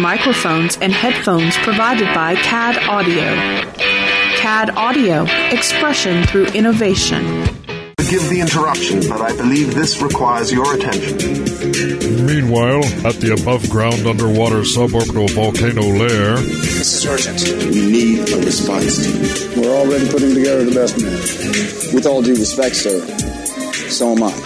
Microphones and headphones provided by CAD Audio. CAD Audio, expression through innovation. Forgive the interruption, but I believe this requires your attention. Meanwhile, at the above ground underwater suborbital volcano lair, Sergeant, we need a response team. We're already putting together the best men. With all due respect, sir, so am I.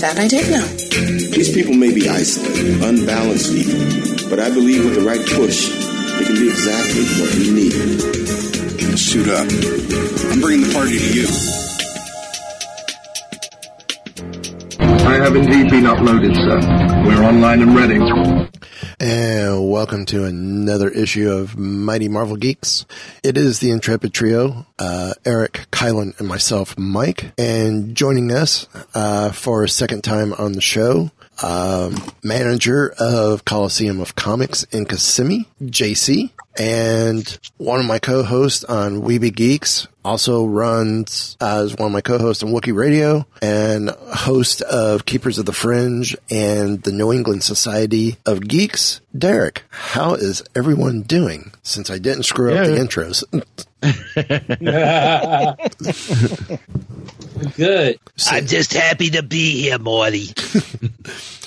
That I did know. These people may be isolated, unbalanced even, but I believe with the right push, they can be exactly what we need. Suit up. I'm bringing the party to you. I have indeed been uploaded, sir. We're online and ready. And welcome to another issue of Mighty Marvel Geeks. It is the Intrepid Trio, uh, Eric, Kylan, and myself, Mike. And joining us uh, for a second time on the show, um, manager of Coliseum of Comics in Kissimmee, JC, and one of my co-hosts on Weeby Geeks, also runs uh, as one of my co-hosts on Wookie Radio and host of Keepers of the Fringe and the New England Society of Geeks. Derek, how is everyone doing since I didn't screw up the intros? Good. I'm just happy to be here, Morty.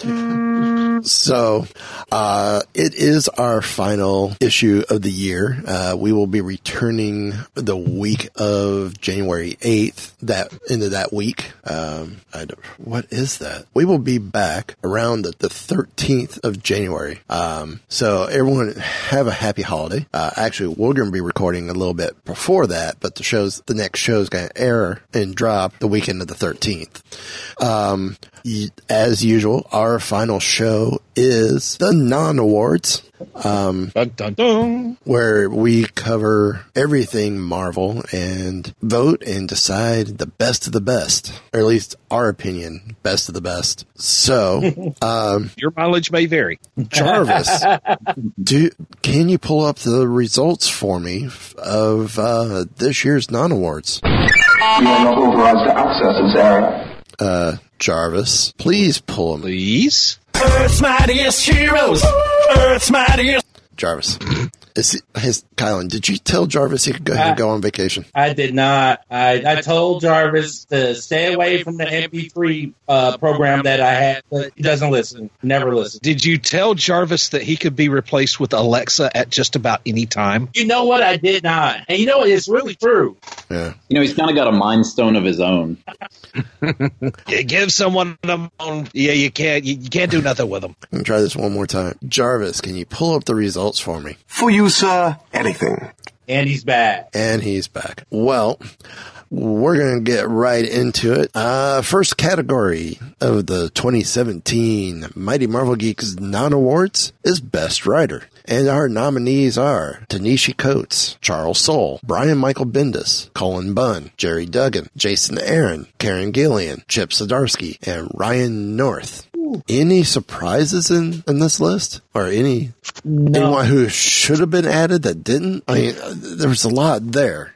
So, uh, it is our final issue of the year. Uh, we will be returning the week of January 8th, that, into that week. Um, what is that? We will be back around the, the 13th of January. Um, so everyone have a happy holiday. Uh, actually, we're going to be recording a little bit before that, but the show's, the next show is going to air and drop the weekend of the 13th. Um, as usual, our final show is the non awards. Um, Dun, dun, dun. where we cover everything Marvel and vote and decide the best of the best, or at least our opinion, best of the best. So, um, Your mileage may vary. Jarvis, do can you pull up the results for me of uh, this year's non awards? You are not authorized to access this area. Uh, Jarvis, please pull them. Please. Earth's mightiest heroes. Earth's mightiest. Jarvis, is his Kylan? Did you tell Jarvis he could go ahead and go on vacation? I did not. I, I told Jarvis to stay away from the MP3 uh, program that I had, but he doesn't listen. Never listen. Did you tell Jarvis that he could be replaced with Alexa at just about any time? You know what? I did not. And you know what? It's really true. Yeah. You know, he's kind of got a mind stone of his own. You give someone a phone, yeah, you can't, you, you can't do nothing with them. Let me try this one more time. Jarvis, can you pull up the results for me? For you, sir, anything. And he's back. And he's back. Well, we're going to get right into it. Uh, first category of the 2017 Mighty Marvel Geeks non awards is Best Writer. And our nominees are Tanishi Coates, Charles Soule, Brian Michael Bendis, Cullen Bunn, Gerry Duggan, Jason Aaron, Kieron Gillen, Chip Zdarsky, and Ryan North. Any surprises in, in this list? Or any anyone who should have been added that didn't? I mean, uh, there was a lot there.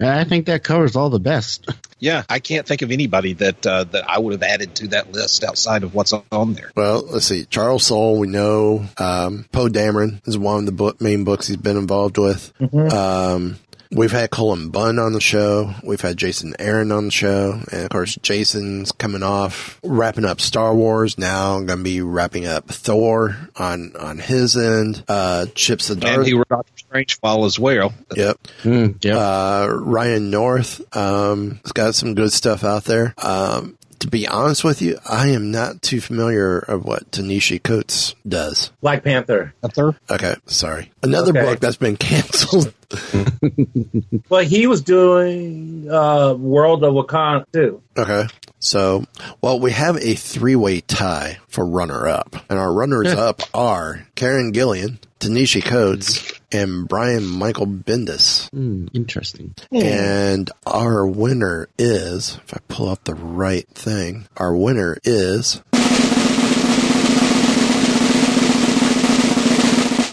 I think that covers all the best. Yeah, I can't think of anybody that uh, that I would have added to that list outside of what's on there. Well, let's see. Charles Soule, we know. Um, Poe Dameron is one of the book, main books he's been involved with. Um, we've had Cullen Bunn on the show. We've had Jason Aaron on the show. And of course, Jason's coming off, wrapping up Star Wars. Now going to be wrapping up Thor on, on his end. Uh, Chip And he wrote Doctor Strange Fall as well. Yep. Mm, yep. Uh, Ryan North, um, has got some good stuff out there. Um, to be honest with you, I am not too familiar of what Tanishi Coates does. Black Panther. Panther. Okay, sorry. Another Okay. book that's been canceled. Well, he was doing uh, World of Wakanda too. Okay. So, well, we have a three-way tie for runner-up, and our runners-up are Kieron Gillen, Tanisha Coates, and Brian Michael Bendis. Hmm, interesting. And our winner is, if I pull up the right thing, our winner is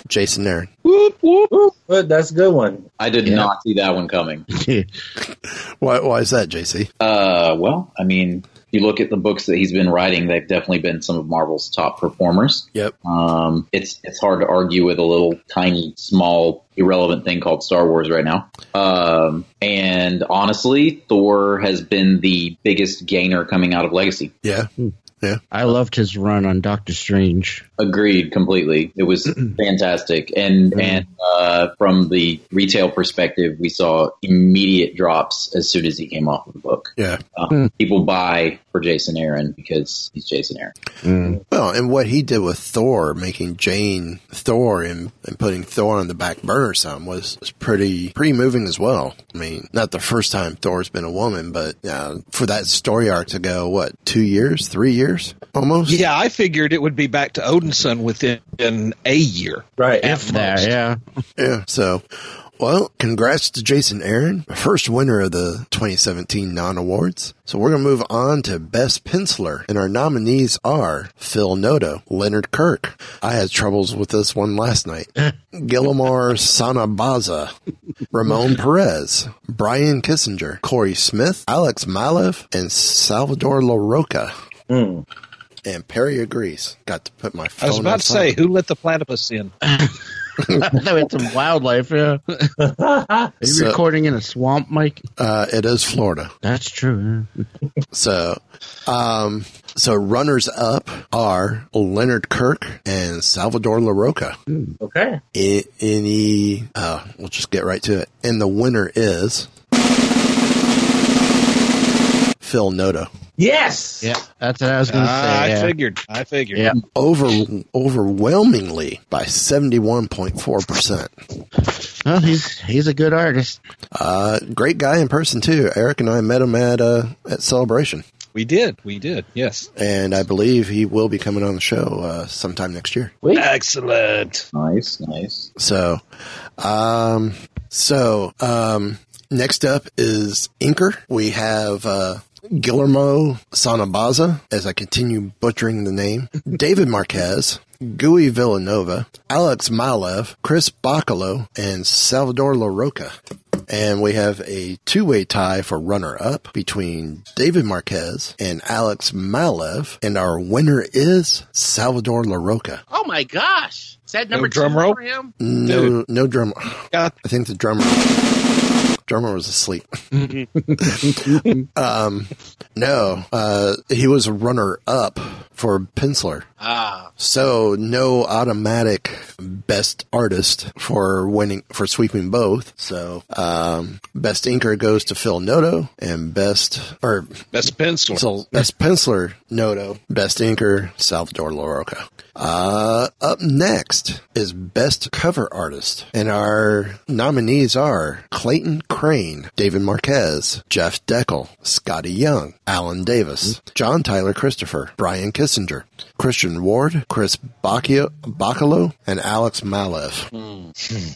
Jason Aaron. Whoop, whoop. Good, that's a good one. I did not see that one coming. Why, why is that, JC? Uh, well, I mean, if you look at the books that he's been writing, they've definitely been some of Marvel's top performers. Yep. Um, it's it's hard to argue with a little tiny, small, irrelevant thing called Star Wars right now. Um, and honestly, Thor has been the biggest gainer coming out of Legacy. Yeah. Yeah. I loved his run on Doctor Strange. Agreed completely. It was fantastic, and and uh, from the retail perspective, we saw immediate drops as soon as he came off of the book. Yeah. Um, People buy for Jason Aaron because he's Jason Aaron. Well, and what he did with Thor, making Jane Thor and, and putting Thor on the back burner some was, was pretty pretty moving as well. I mean, not the first time Thor's been a woman, but uh, for that story arc to go, what, two years, three years almost? Yeah, I figured it would be back to Odinson within a year. Right. If that, yeah. Yeah. So, well, congrats to Jason Aaron, first winner of the 2017 Non Awards. So we're going to move on to Best Penciler, and our nominees are Phil Noto, Leonard Kirk. I had troubles with this one last night. Eh. Guillermo Sanabaza, Ramon Perez, Brian Kissinger, Corey Smith, Alex Maleev, and Salvador Larroca. Hmm. And Perry agrees. Got to put my phone I was about to say, who let the platypus in? that had some wildlife, yeah. Are you So- recording in a swamp, Mike? Uh, it is Florida. That's true. yeah. So, um, so runners up are Leonard Kirk and Salvador Larroca. Okay. I- Any, uh, we'll just get right to it. And the winner is Phil Noto. Yes. Yeah, that's what I was going to Ah, say. I yeah. figured. I figured. Yeah. Over, overwhelmingly by 71.4%. Well, he's he's a good artist. Uh, great guy in person too. Eric and I met him at, uh, at Celebration. We did. We did. Yes. And I believe he will be coming on the show, uh, sometime next year. Excellent. Nice, nice. So, um, so, um, next up is Inker. We have, uh, Guillermo Sanabaza, as I continue butchering the name, David Marquez, Gui Villanova, Alex Maleev, Chris Bachalo, and Salvador Larroca. And we have a two-way tie for runner-up between David Marquez and Alex Maleev, and our winner is Salvador Larroca. Oh my gosh! Is that number drum two roll? for him? No, no drummer. Yeah. I think the drummer drummer was asleep. um, no, uh, he was a runner up for Penciler. Ah, So no automatic best artist for winning for sweeping both. So um, best inker goes to Phil Noto and best or Best pencil. so best penciler Noto, best inker Salvador Larroca. Uh, up next is best cover artist, and our nominees are Clayton Crain, David Marquez, Jeff Dekal, Skottie Young, Alan Davis, John Tyler Christopher, Brian Kissinger, Christian Ward, Chris Bacchio, Bachalo, and Alex Maleev.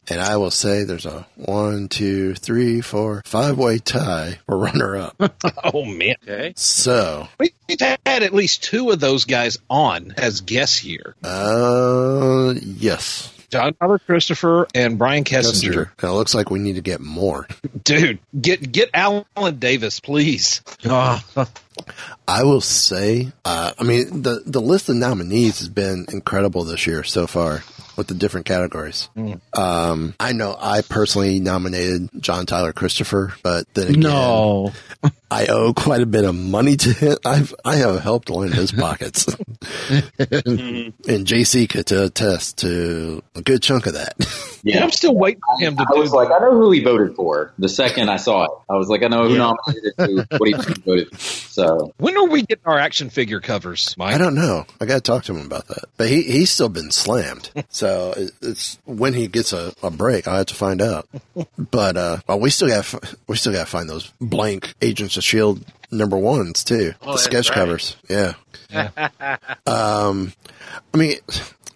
And I will say there's a one, two, three, four, five way tie for runner up. Oh man. okay. so, We've had at least two of those guys on as guests here. Uh, yes. John Tyler Christopher and Brian Kessinger. Kissinger. It looks like we need to get more. Dude, get get Alan Davis, please. Oh, I will say, uh, I mean, the, the list of nominees has been incredible this year so far with the different categories. Um, I know I personally nominated John Tyler Christopher, but then again, no. I owe quite a bit of money to him. I've, I have helped line his pockets. and JC could attest to a good chunk of that. Yeah, I'm still waiting for him to I do. was like, I know who he voted for the second I saw it. I was like, I know who nominated who, what he voted. For. So when are we getting our action figure covers, Mike? I don't know. I got to talk to him about that. But he, he's still been slammed. so it's when he gets a, a break, I have to find out. But, uh, well, we still got, we still got to find those blank Agents of Shield number ones too. Oh, the sketch right. covers. Yeah. Um, I mean,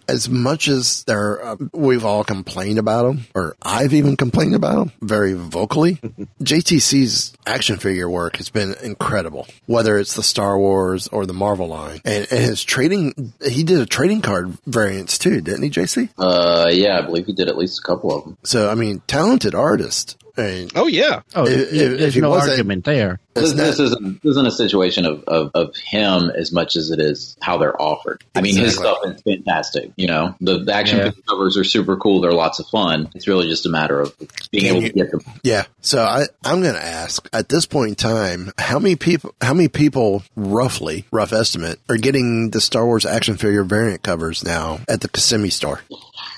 as much as they're, uh, we've all complained about them, or I've even complained about them very vocally. JTC's action figure work has been incredible, whether it's the Star Wars or the Marvel line. And, and his trading, he did a trading card variants too, didn't he, JC? Uh, yeah, I believe he did at least a couple of them. So, I mean, talented artist. I mean, Oh yeah. Oh, If- if- there's if no argument there. This, this isn't this isn't a situation of, of, of him as much as it is how they're offered. I mean, his stuff is fantastic. You know, the, the action Yeah. figure covers are super cool. They're lots of fun. It's really just a matter of being Can able you- to get them. Yeah. So I, I'm going to ask at this point in time, how many people, how many people roughly, rough estimate, are getting the Star Wars action figure variant covers now at the Kissimmee store?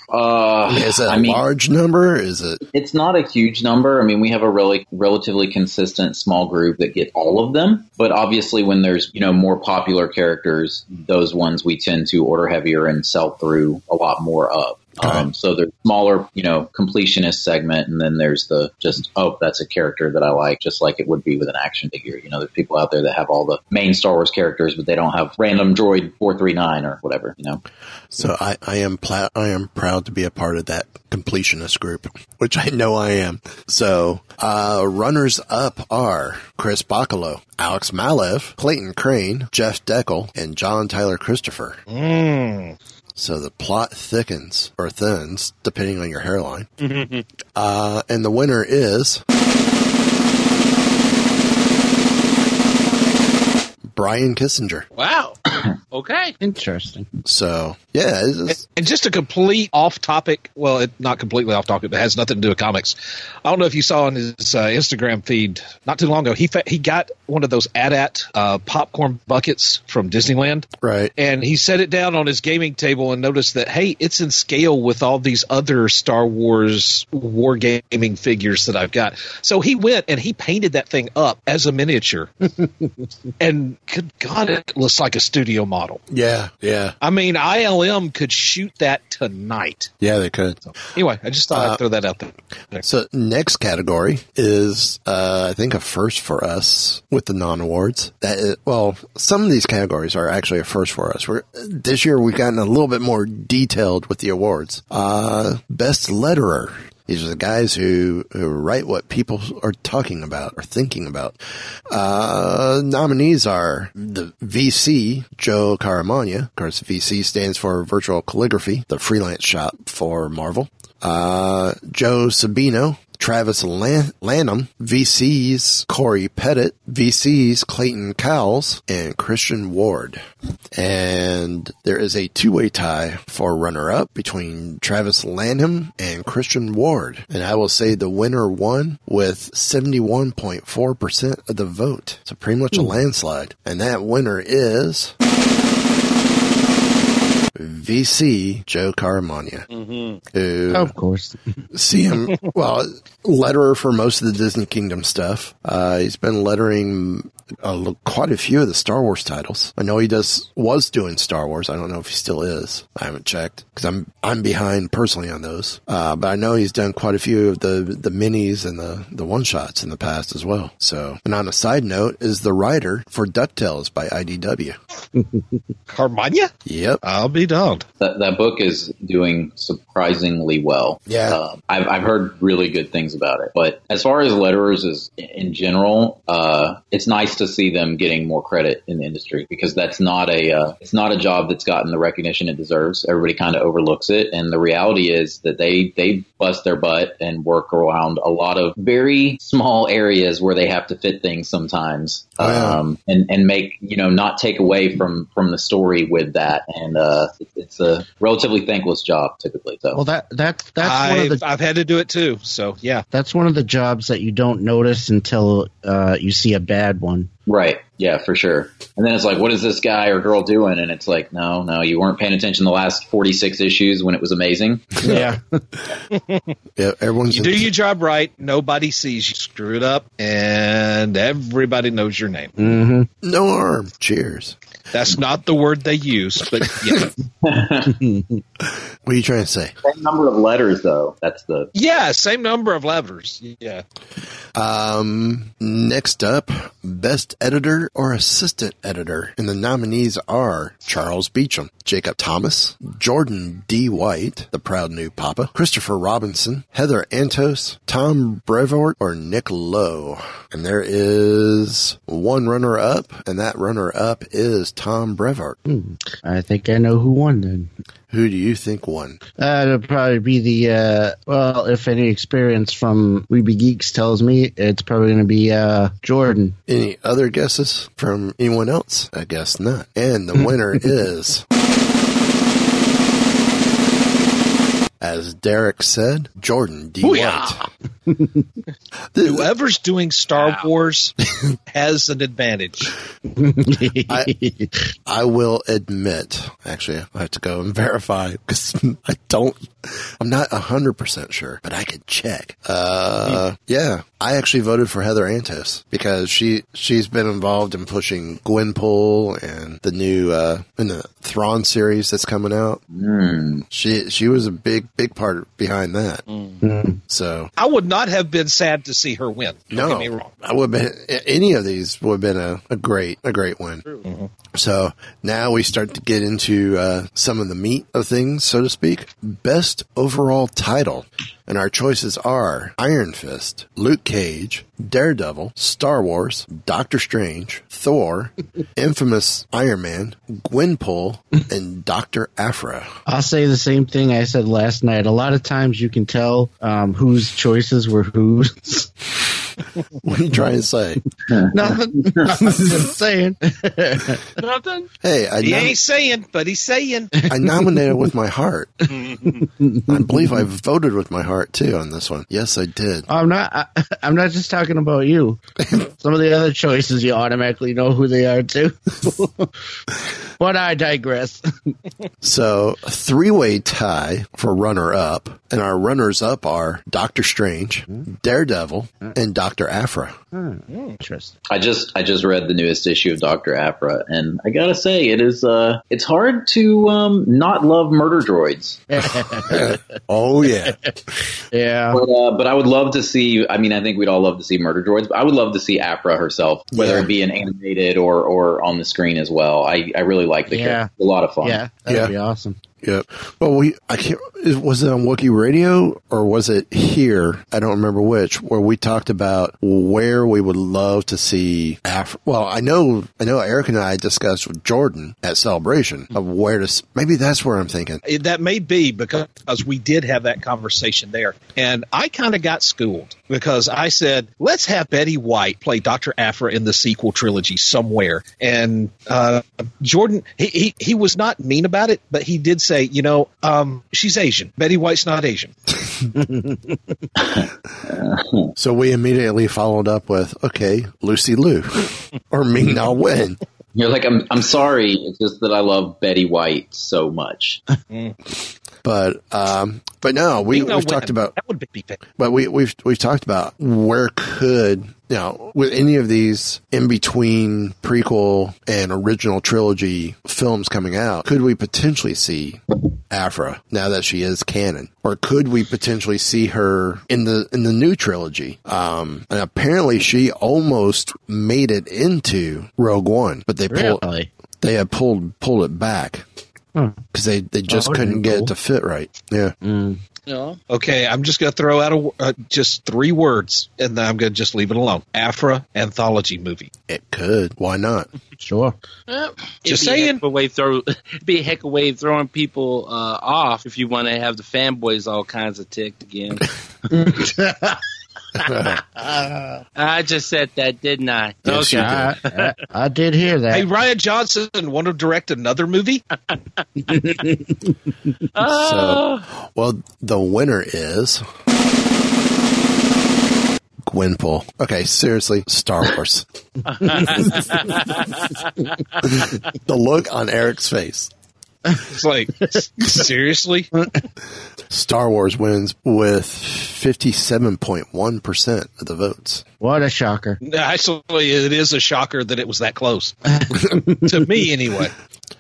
Uh, Is it a I mean, large number? Is it? It's not a huge number. I mean, we have a really relatively consistent small group that get all of them. But obviously, when there's you know more popular characters, those ones we tend to order heavier and sell through a lot more of. Um, so there's smaller, you know, completionist segment, and then there's the just oh, that's a character that I like, just like it would be with an action figure. You know, there's people out there that have all the main Star Wars characters, but they don't have random droid four three nine or whatever. You know. So I, I am pla- I am proud to be a part of that completionist group, which I know I am. So uh, runners up are Chris Bachalo, Alex Maleev, Clayton Crain, Jeff Dekal, and John Tyler Christopher. Mm. So the plot thickens or thins depending on your hairline. Uh, and the winner is Brian Kissinger. Wow. okay. Interesting. So yeah, it's just- And just a complete off topic, well, it, not completely off topic, but has nothing to do with comics. I don't know if you saw on his uh, Instagram feed not too long ago, he fa- he got one of those AT-AT uh, popcorn buckets from Disneyland. right. And he set it down on his gaming table and noticed that, hey, it's in scale with all these other Star Wars wargaming figures that I've got. So he went and he painted that thing up as a miniature. and good God, it looks like a studio model. Yeah, yeah, I mean, ILM could shoot that tonight. yeah. They could. Anyway, I just thought Uh, I'd throw that out there. So next category is, uh, I think a first for us with the non-awards. That is, well, some of these categories are actually a first for us. We're, this year we've gotten a little bit more detailed with the awards. Uh, best letterer. These are the guys who, who write what people are talking about or thinking about. Uh, nominees are the VC, Joe Caramagna. Of course, VC stands for Virtual Calligraphy, the freelance shop for Marvel. Uh, Joe Sabino, Travis Lan- Lanham, VC's Corey Pettit, VC's Clayton Cowles, and Christian Ward. And there is a two-way tie for runner-up between Travis Lanham and Christian Ward. And I will say the winner won with 71.4% of the vote. So pretty much a landslide. And that winner is... VC Joe Caramagna, who Of course. see him well letterer for most of the Disney Kingdom stuff. Uh, he's been lettering uh, quite a few of the Star Wars titles. I know he does was doing Star Wars. I don't know if he still is. I haven't checked because I'm I'm behind personally on those. Uh, but I know he's done quite a few of the the minis and the the one shots in the past as well. So, and on a side note, is the writer for Ducktales by IDW. Carmagna? Yep. I'll be dogged. That, that book is doing surprisingly well. Yeah. Um, I've, I've heard really good things about it. But as far as letterers is in general, uh, it's nice to see them getting more credit in the industry because that's not a uh, it's not a job that's gotten the recognition it deserves. Everybody kind of overlooks it, and the reality is that they they bust their butt and work around a lot of very small areas where they have to fit things sometimes, Oh, yeah. um, and and make you know not take away from from the story with that. And uh, it- it's a relatively thankless job typically. So Well, that that that's one I've, the I've had to do it too. So, yeah. that's one of the jobs that you don't notice until uh, you see a bad one. Right. Yeah, for sure. And then it's like, what is this guy or girl doing? And it's like, no, no, you weren't paying attention the last 46 issues when it was amazing. Yeah. Yeah, everyone's You do your job right. Nobody sees you screw it up, and everybody knows your name. Mm-hmm. no arm. Cheers. That's not the word they use, but yeah, What are you trying to say? Same number of letters, though. That's the. yeah, same number of letters. Yeah, Um, next up, best editor or assistant editor. And the nominees are Charles Beacham, Jacob Thomas, Jordan D. White, the proud new papa, Christopher Robinson, Heather Antos, Tom Brevoort, or Nick Lowe. And there is one runner up, and that runner up is Tom Brevoort. Hmm. I think I know who won then. Who do you think won? Uh, it'll probably be the, uh, well, if any experience from Weeby Geeks tells me, it's probably going to be uh, Jordan. Any other guesses from anyone else? I guess not. And the winner is. As Derek said, Jordan D. Booyah! White. whoever's doing Star Wars has an advantage. I, I will admit, actually, I have to go and verify because I don't, I'm not 100% sure, but I could check. Uh, yeah, I actually voted for Heather Antos because she, she's been involved in pushing Gwenpool and the new, uh, in the Thrawn series that's coming out. Mm. She, she was a big, big part behind that. Mm. So, I would not have been sad to see her win. Don't no, get me wrong. I would have been, any of these would have been a, a great, a great win. So now we start to get into uh, some of the meat of things, so to speak. Best overall title. And our choices are Iron Fist, Luke Cage, Daredevil, Star Wars, Doctor Strange, Thor, Infamous Iron Man, Gwenpool, and Doctor Aphra. I'll say the same thing I said last night. A lot of times you can tell um, whose choices were whose. What are you trying to say? Nothing. I'm just saying. Nothing. Hey, I, He nom- ain't saying, but he's saying. I nominated with my heart. I believe I voted with my heart too on this one. Yes, I did. I'm not. I, I'm not just talking about you. Some of the other choices you automatically know who they are too. but I digress. So, three way tie for runner up, and our runners up are Doctor Strange, Daredevil, and Doctor Aphra. Interesting. I just I just read the newest issue of Doctor Aphra, and I gotta say it is uh it's hard to um not love murder droids. Oh, yeah. Yeah. But, uh, but I would love to see. I mean, I think we'd all love to see murder droids. But I would love to see Aphra herself, whether Yeah. it be an animated or or on the screen as well. I I really like the Yeah. character. A lot of fun. Yeah. That'd Yeah. be awesome. Yep. Well, we, I can't, was it on Wookiee Radio or was it here? I don't remember which, where we talked about where we would love to see Af, well, I know, I know Eric and I discussed with Jordan at Celebration of where to, maybe that's where I'm thinking. That may be because we did have that conversation there. And I kind of got schooled because I said, let's have Betty White play Dr. Aphra in the sequel trilogy somewhere. And uh, Jordan, he, he, he was not mean about it, but he did say, you know, um, she's Asian. Betty White's not Asian. So we immediately followed up with, okay, Lucy Liu or Ming Na Wen. You're like I'm I'm sorry. It's just that I love Betty White so much. But um, but no, we, we've Wen, talked about that would be. But we, we've we've talked about where could you know with any of these in between prequel and original trilogy films coming out, could we potentially see Aphra now that she is canon, or could we potentially see her in the in the new trilogy? Um, and apparently she almost made it into Rogue One, but they pulled Really? they had pulled pulled it back. Because they they just Oh, couldn't get cool. it to fit right. Yeah. Mm. No. Okay, I'm just going to throw out a, uh, just three words, and then I'm going to just leave it alone. Aphra anthology movie. It could. Why not? Sure. Eh, Just it'd be a heck saying. a way throw, it'd be a heck of a way of throwing people uh, off if you want to have the fanboys all kinds of ticked again. I just said that, didn't I? Yes, you I, I, I did hear that. Hey, Rian Johnson want to direct another movie? Oh, So, ah. well, the winner is Gwenpool. Okay, seriously, Star Wars. the look on Eric's face. It's like seriously. Star Wars wins with 57.1% of the votes. What a shocker. Actually, it is a shocker that it was that close. to me, anyway.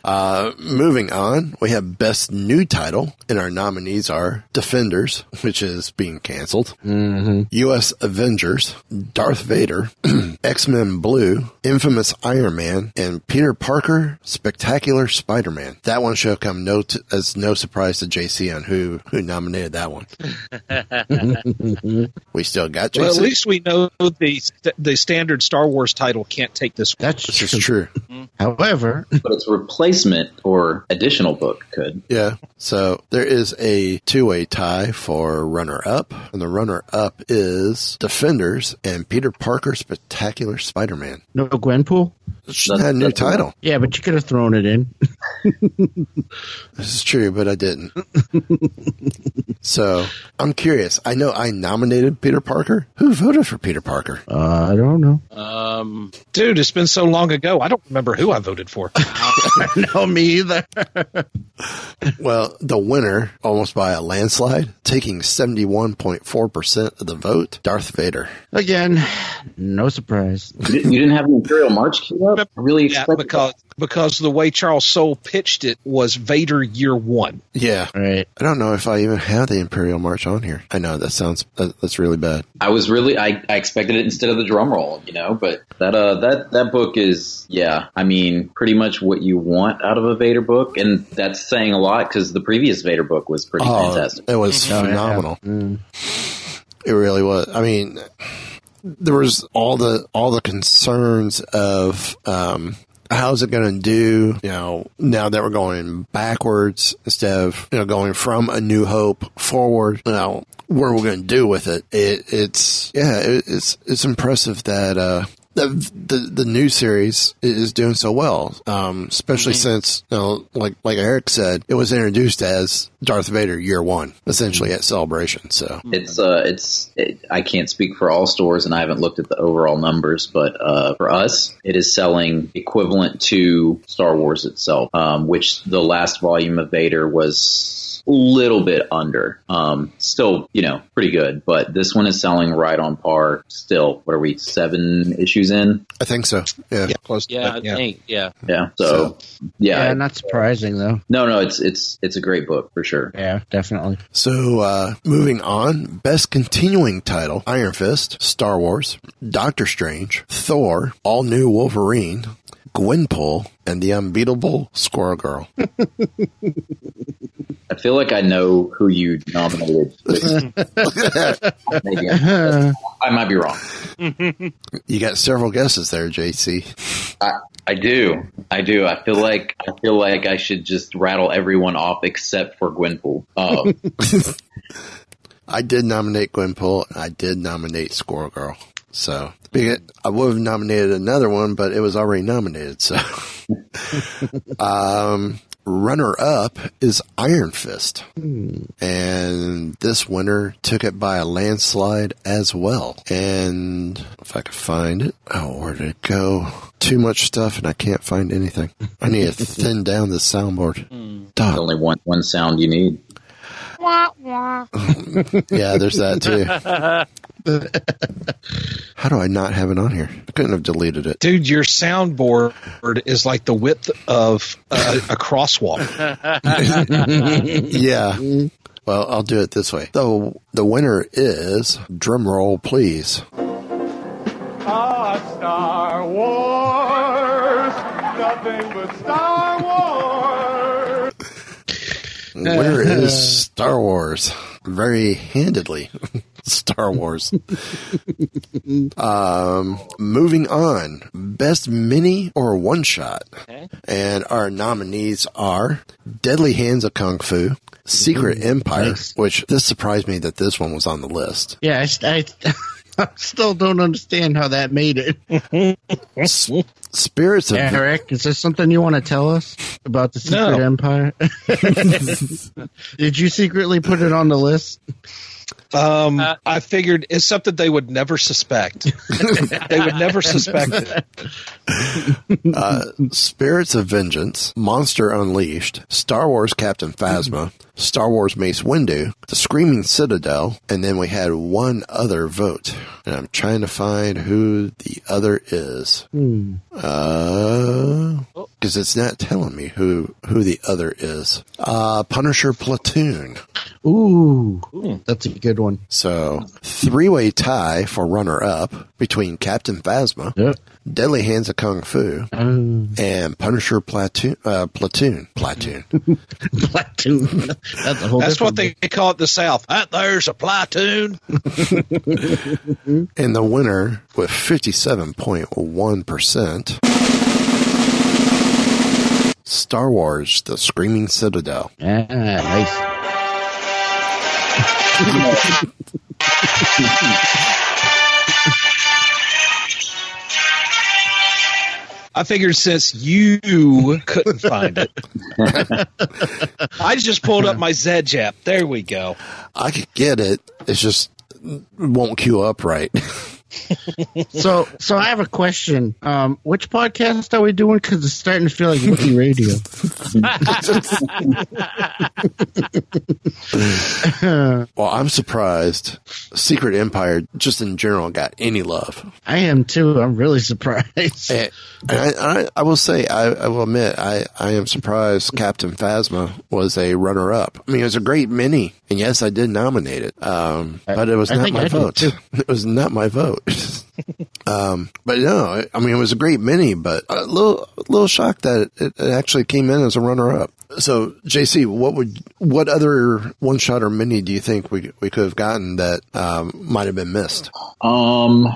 Uh, moving on, we have Best New Title, and our nominees are Defenders, which is being canceled, Mm-hmm. U.S. Avengers, Darth Vader, X Men Blue, Infamous Iron Man, and Peter Parker Spectacular Spider Man. That one should come no t- as no surprise to JC on who who nominated that one. we still got JC. Well, at least we know the the standard Star Wars title can't take this. That's this is true. However, but its replacement or additional book could. Yeah. So there is a two way tie for runner up, and the runner up is Defenders and Peter Parker Spectacular Spider Man. no Gwenpool? She had a new title. Yeah, but you could have thrown it in. This is true, but I didn't. so I'm curious. I know I nominated Peter Parker. Who voted for Peter Parker? Uh, I don't know. Um, Dude, it's been so long ago. I don't remember who I voted for. no, me either. Well, the winner, almost by a landslide, taking 71.4% of the vote, Darth Vader. Again, no surprise. You didn't, have the Imperial March queued up? Really Yeah, expected because because the way Charles Soule pitched it was Vader year one. Yeah. Right. I don't know if I even have the Imperial March on here. I know that sounds, that, that's really bad. I was really I, I expected it instead of the drum roll, you know, but that uh that that book is yeah, I mean pretty much what you want out of a Vader book and that's saying a lot cuz the previous Vader book was pretty Oh, fantastic. it was Oh, yeah. phenomenal. Mm. It really was. I mean, there was all the all the concerns of um, how's it going to do? You know, now that we're going backwards instead of you know going from a New Hope forward. You know, what are we going to do with it? It it's yeah, it, it's it's impressive that. Uh, the, the the new series is doing so well, um, especially since you know, like like Eric said, it was introduced as Darth Vader Year One, essentially at Celebration. So It's uh it's it, I can't speak for all stores and I haven't looked at the overall numbers, but uh for us it is selling equivalent to Star Wars itself, um which the last volume of Vader was little bit under. Um still, you know, pretty good, but this one is selling right on par still. What are we 7 issues in? I think so. Yeah. Yeah, close. to yeah, that, I think, yeah. Yeah. So, yeah. Yeah, not surprising though. no, no, it's it's it's a great book for sure. Yeah, definitely. So, uh, moving on, best continuing title Iron Fist, Star Wars, Doctor Strange, Thor, All New Wolverine, Gwenpool, and the unbeatable Squirrel Girl. I feel like I know who you nominated. Maybe I, I might be wrong. you got several guesses there, JC. I, I do. I do. I feel like I feel like I should just rattle everyone off except for Gwenpool. Uh, I did nominate Gwenpool, and I did nominate Squirrel Girl. So, I would have nominated another one, but it was already nominated. So, um, runner up is Iron Fist. And this winner took it by a landslide as well. And if I could find it, oh, where did it go? Too much stuff and I can't find anything. I need to thin down the soundboard. there's only one one sound you need. Yeah, there's that too. How do I not have it on here? I couldn't have deleted it. Dude, your soundboard is like the width of a, a crosswalk. yeah. Well, I'll do it this way. The the winner is drum roll, please. Ah, Star Wars, nothing but Star Wars. Winner is Star Wars. Very handedly, Star Wars. um, moving on, best mini or one shot, and our nominees are Deadly Hands of Kung Fu, Secret Empire, nice. which this surprised me that this one was on the list. Yeah, I, I, I still don't understand how that made it. S- Spirits of Eric, is there something you want to tell us about the Secret No. Empire? Did you secretly put it on the list? Um, I figured it's something they would never suspect. they would never suspect it. uh, Spirits of Vengeance, Monster Unleashed, Star Wars Captain Phasma, Star Wars Mace Windu, The Screaming Citadel, and then we had one other vote. And I'm trying to find who the other is. Hmm. Uh, because it's not telling me who who the other is. Uh, Punisher Platoon. Ooh, that's a good one. So three way tie for runner up between Captain Phasma, Deadly Hands of Kung Fu, and Punisher Platoon. Uh, platoon. Platoon. platoon. That's a whole. That's what different- they call it the South. That there's a platoon. and the winner with fifty seven point one percent. Star Wars: The Screaming Citadel. Ah, nice. I figured since you couldn't find it, I just pulled up my Zedge app. There we go. I could get it. It's just it won't queue up right. So, so I have a question. Um, which podcast are we doing? Because it's starting to feel like Wookiee Radio. well, I'm surprised Secret Empire just in general got any love. I am too. I'm really surprised. And I, I, I will say, I, I will admit, I, I am surprised Captain Phasma was a runner up. I mean, it was a great mini, and yes, I did nominate it, um, but it was I not think my I vote. too. It was not my vote. um, but no, I mean, it was a great mini, but a little, a little shocked that it, it actually came in as a runner up. So, JC, what would, what other one shot or mini do you think we, we could have gotten that, um, might have been missed? Um,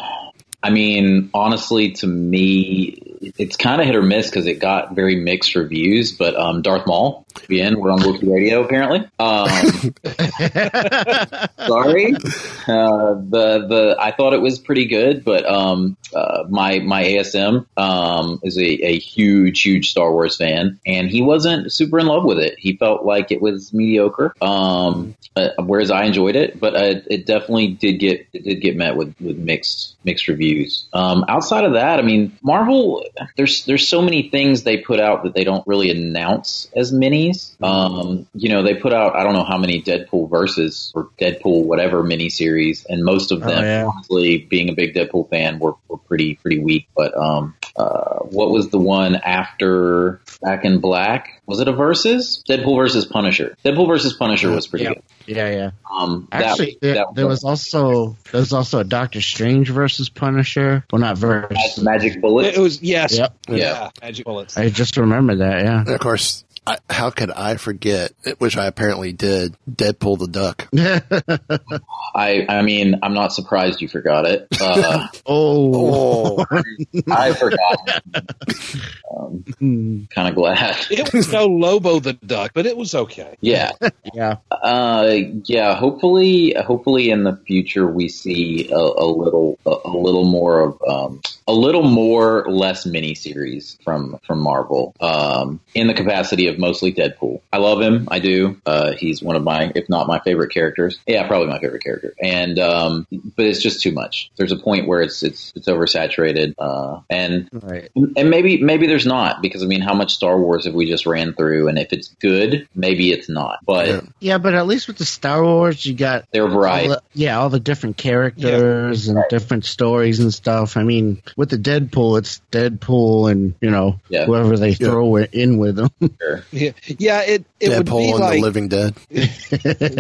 I mean, honestly, to me, it's kind of hit or miss because it got very mixed reviews. But um, Darth Maul, again, we're on Wookiee Radio apparently. Um, sorry, uh, the the I thought it was pretty good, but um, uh, my my ASM um, is a, a huge huge Star Wars fan, and he wasn't super in love with it. He felt like it was mediocre. Um, uh, whereas I enjoyed it, but uh, it definitely did get it did get met with, with mixed mixed reviews. Um, outside of that, I mean, Marvel there's there's so many things they put out that they don't really announce as minis. Um, you know, they put out I don't know how many Deadpool versus or Deadpool whatever miniseries, and most of Oh, them, yeah. honestly, being a big Deadpool fan, were, were pretty pretty weak. But um, uh, what was the one after Back in Black? Was it a versus Deadpool versus Punisher? Deadpool versus Punisher was pretty Yeah. good. Yeah, yeah. Um, that- Actually, there, that there was also there was also a Doctor Strange versus Punisher. Well, not versus. Magic Bullet. It was yes, Yep. yeah, magic bullets. I just remember that. Yeah. And of course, I, how could I forget, which I apparently did, Deadpool the Duck. I I mean, I'm not surprised you forgot it. Uh, oh, I forgot. Um, kind of glad. It was no Lobo the duck, but it was okay. Yeah. yeah. Uh, yeah. Hopefully, hopefully in the future we see a, a little, a, a little more of, um, a little more less miniseries from from Marvel. Um, in the capacity of mostly Deadpool. I love him. I do. Uh, he's one of my, if not my favorite characters. Yeah, probably my favorite character. And um, but it's just too much. There's a point where it's it's it's oversaturated. Uh, and Right. and maybe maybe there's not because I mean, how much Star Wars have we just ran through? And if it's good, maybe it's not. But Yeah, but at least with the Star Wars, you got They're variety. the- yeah, all the different characters and different stories and stuff. I mean, with the Deadpool, it's Deadpool and you know Yeah. whoever they throw it in with them. Yeah, yeah. It it would be and like the Living Dead.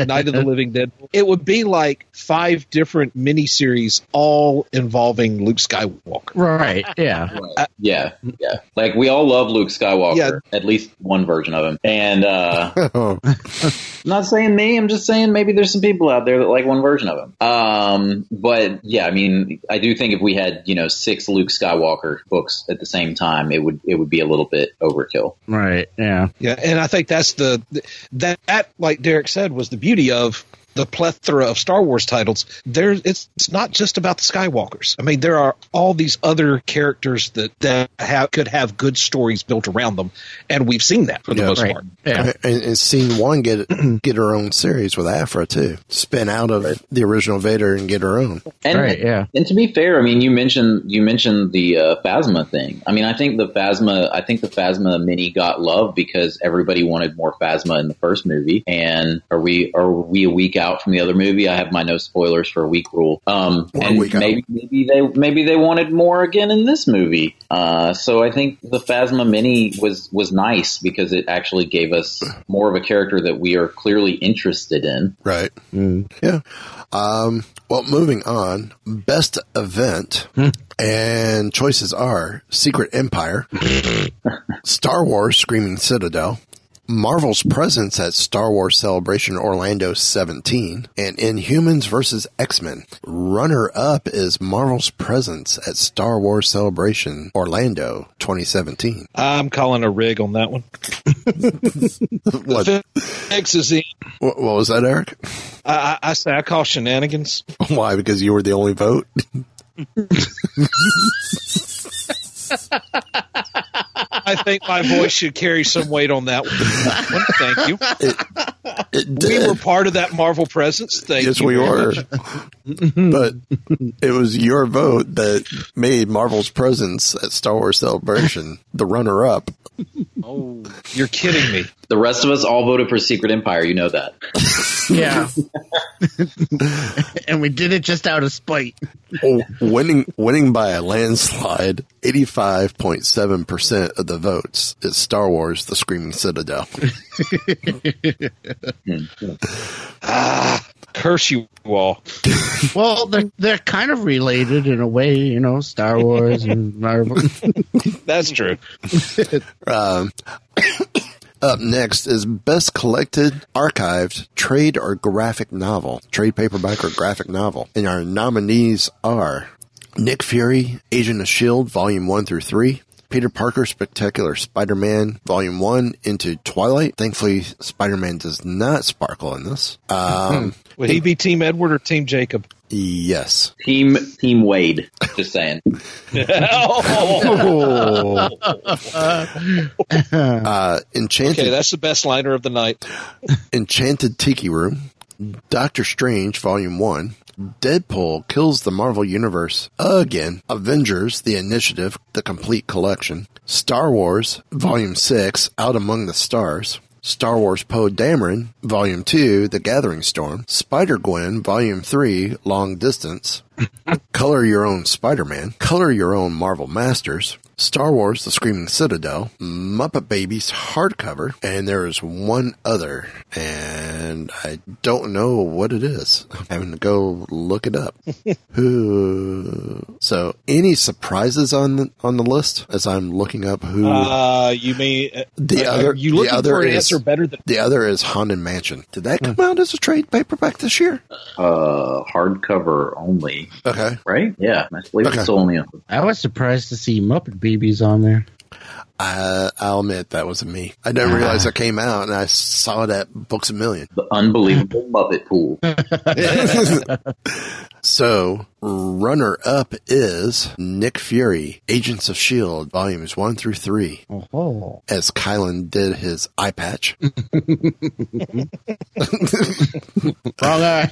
Night of the Living Dead. It would be like five different miniseries, all involving Luke Skywalker. right? Yeah. yeah, yeah. Like we all love Luke Skywalker, Yeah. at least one version of him. And uh, I'm not saying me. I'm just saying maybe there's some people out there that like one version of him. Um, but yeah, I mean, I do think if we had you know six Luke Skywalker books at the same time, it would it would be a little bit overkill. Right. Yeah. Yeah, and I think that's the that, that like Derek said was the beauty of the plethora of Star Wars titles, there it's, it's not just about the Skywalkers. I mean, there are all these other characters that that have, could have good stories built around them, and we've seen that for the most part. And, and seen one get get her own series with Aphra too. Spin out of the original Vader and get her own. And, And to be fair, I mean, you mentioned you mentioned the uh, Phasma thing. I mean, I think the Phasma, I think the Phasma mini got love because everybody wanted more Phasma in the first movie. And are we are we a week out from the other movie? I have my no spoilers for a week rule. Um, and week maybe maybe they maybe they wanted more again in this movie. Uh, so I think the Phasma mini was was nice because it actually gave us more of a character that we are clearly interested in. Right. Yeah. Um, well, moving on. Best event. And choices are Secret Empire, Star Wars Screaming Citadel, Marvel's presence at Star Wars Celebration Orlando 17, and Inhumans vs. X-Men. Runner up is Marvel's presence at Star Wars Celebration Orlando 2017. I'm calling a rig on that one. What, X is in. what what was that, Eric? I, I, I say I call shenanigans. Why? Because you were the only vote? I think my voice should carry some weight on that one. Thank you. we were part of that Marvel presence. Thank yes, you. we were. but it was your vote that made Marvel's presence at Star Wars Celebration the runner up. Oh, you're kidding me. The rest of us all voted for Secret Empire. You know that. Yeah. and we did it just out of spite. Oh, winning winning by a landslide, 85.7% of the votes is Star Wars The Screaming Citadel. Ah, curse you all. well, they're they're kind of related in a way, you know, Star Wars and Marvel. That's true. Um, up next is best collected, archived, trade or graphic novel, trade paperback or graphic novel. And our nominees are Nick Fury, Agent of S.H.I.E.L.D., Volume 1 through 3. Peter Parker Spectacular Spider-Man Volume 1 into Twilight. Thankfully, Spider-Man does not sparkle in this. Um, Would he be Team Edward or Team Jacob? yes. Team Team Wade. Just saying. oh. Uh, Enchanted Okay, that's the best liner of the night. Enchanted Tiki Room, Doctor Strange Volume 1, Deadpool Kills the Marvel Universe again, Avengers The Initiative, the complete collection, Star Wars Volume 6, Out Among the Stars, Star Wars Poe Dameron Volume 2, The Gathering Storm, Spider Gwen Volume 3, Long Distance, Color Your Own Spider-Man, Color Your Own Marvel Masters, Star Wars The Screaming Citadel, Muppet Babies hardcover, and there is one other, and I don't know what it is. I'm having to go look it up. who? So, any surprises on the, on the list as I'm looking up who? Uh, you mean uh, the are other, You the looking other for an is answer better than the other is Haunted Mansion. Did that come out as a trade paperback this year? Uh, hardcover only. Okay. Right? Yeah, I believe Okay. it's only on. I was surprised to see Muppet Babies on there. Uh, I'll admit that wasn't me. I didn't realize it came out, and I saw that Books a Million. The unbelievable Muppet pool. So, runner up is Nick Fury, Agents of S.H.I.E.L.D., volumes 1 through 3, Oh. as Kylan did his eye patch. Wrong eye. well, uh,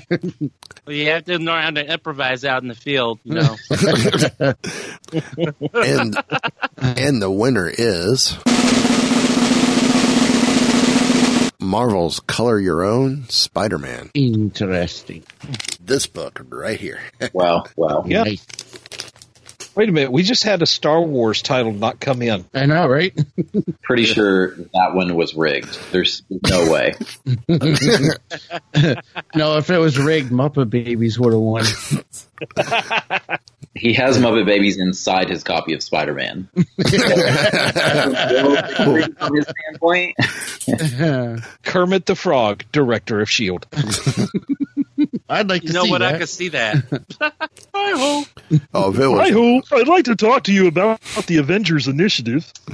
you have to know how to improvise out in the field. You know, and, and the winner is Marvel's Color Your Own Spider Man. Interesting. This book right here. Wow, wow. Yeah. Nice. Wait a minute. We just had a Star Wars title not come in. I know, right? Pretty sure that one was rigged. There's no way. no, if it was rigged, Muppet Babies would have won. He has Muppet Babies inside his copy of Spider Man. From his standpoint. Kermit the Frog, director of S.H.I.E.L.D. I'd like You to know see what? I could see that. Hi ho. Oh, if Hi ho! I'd like to talk to you about the Avengers Initiative.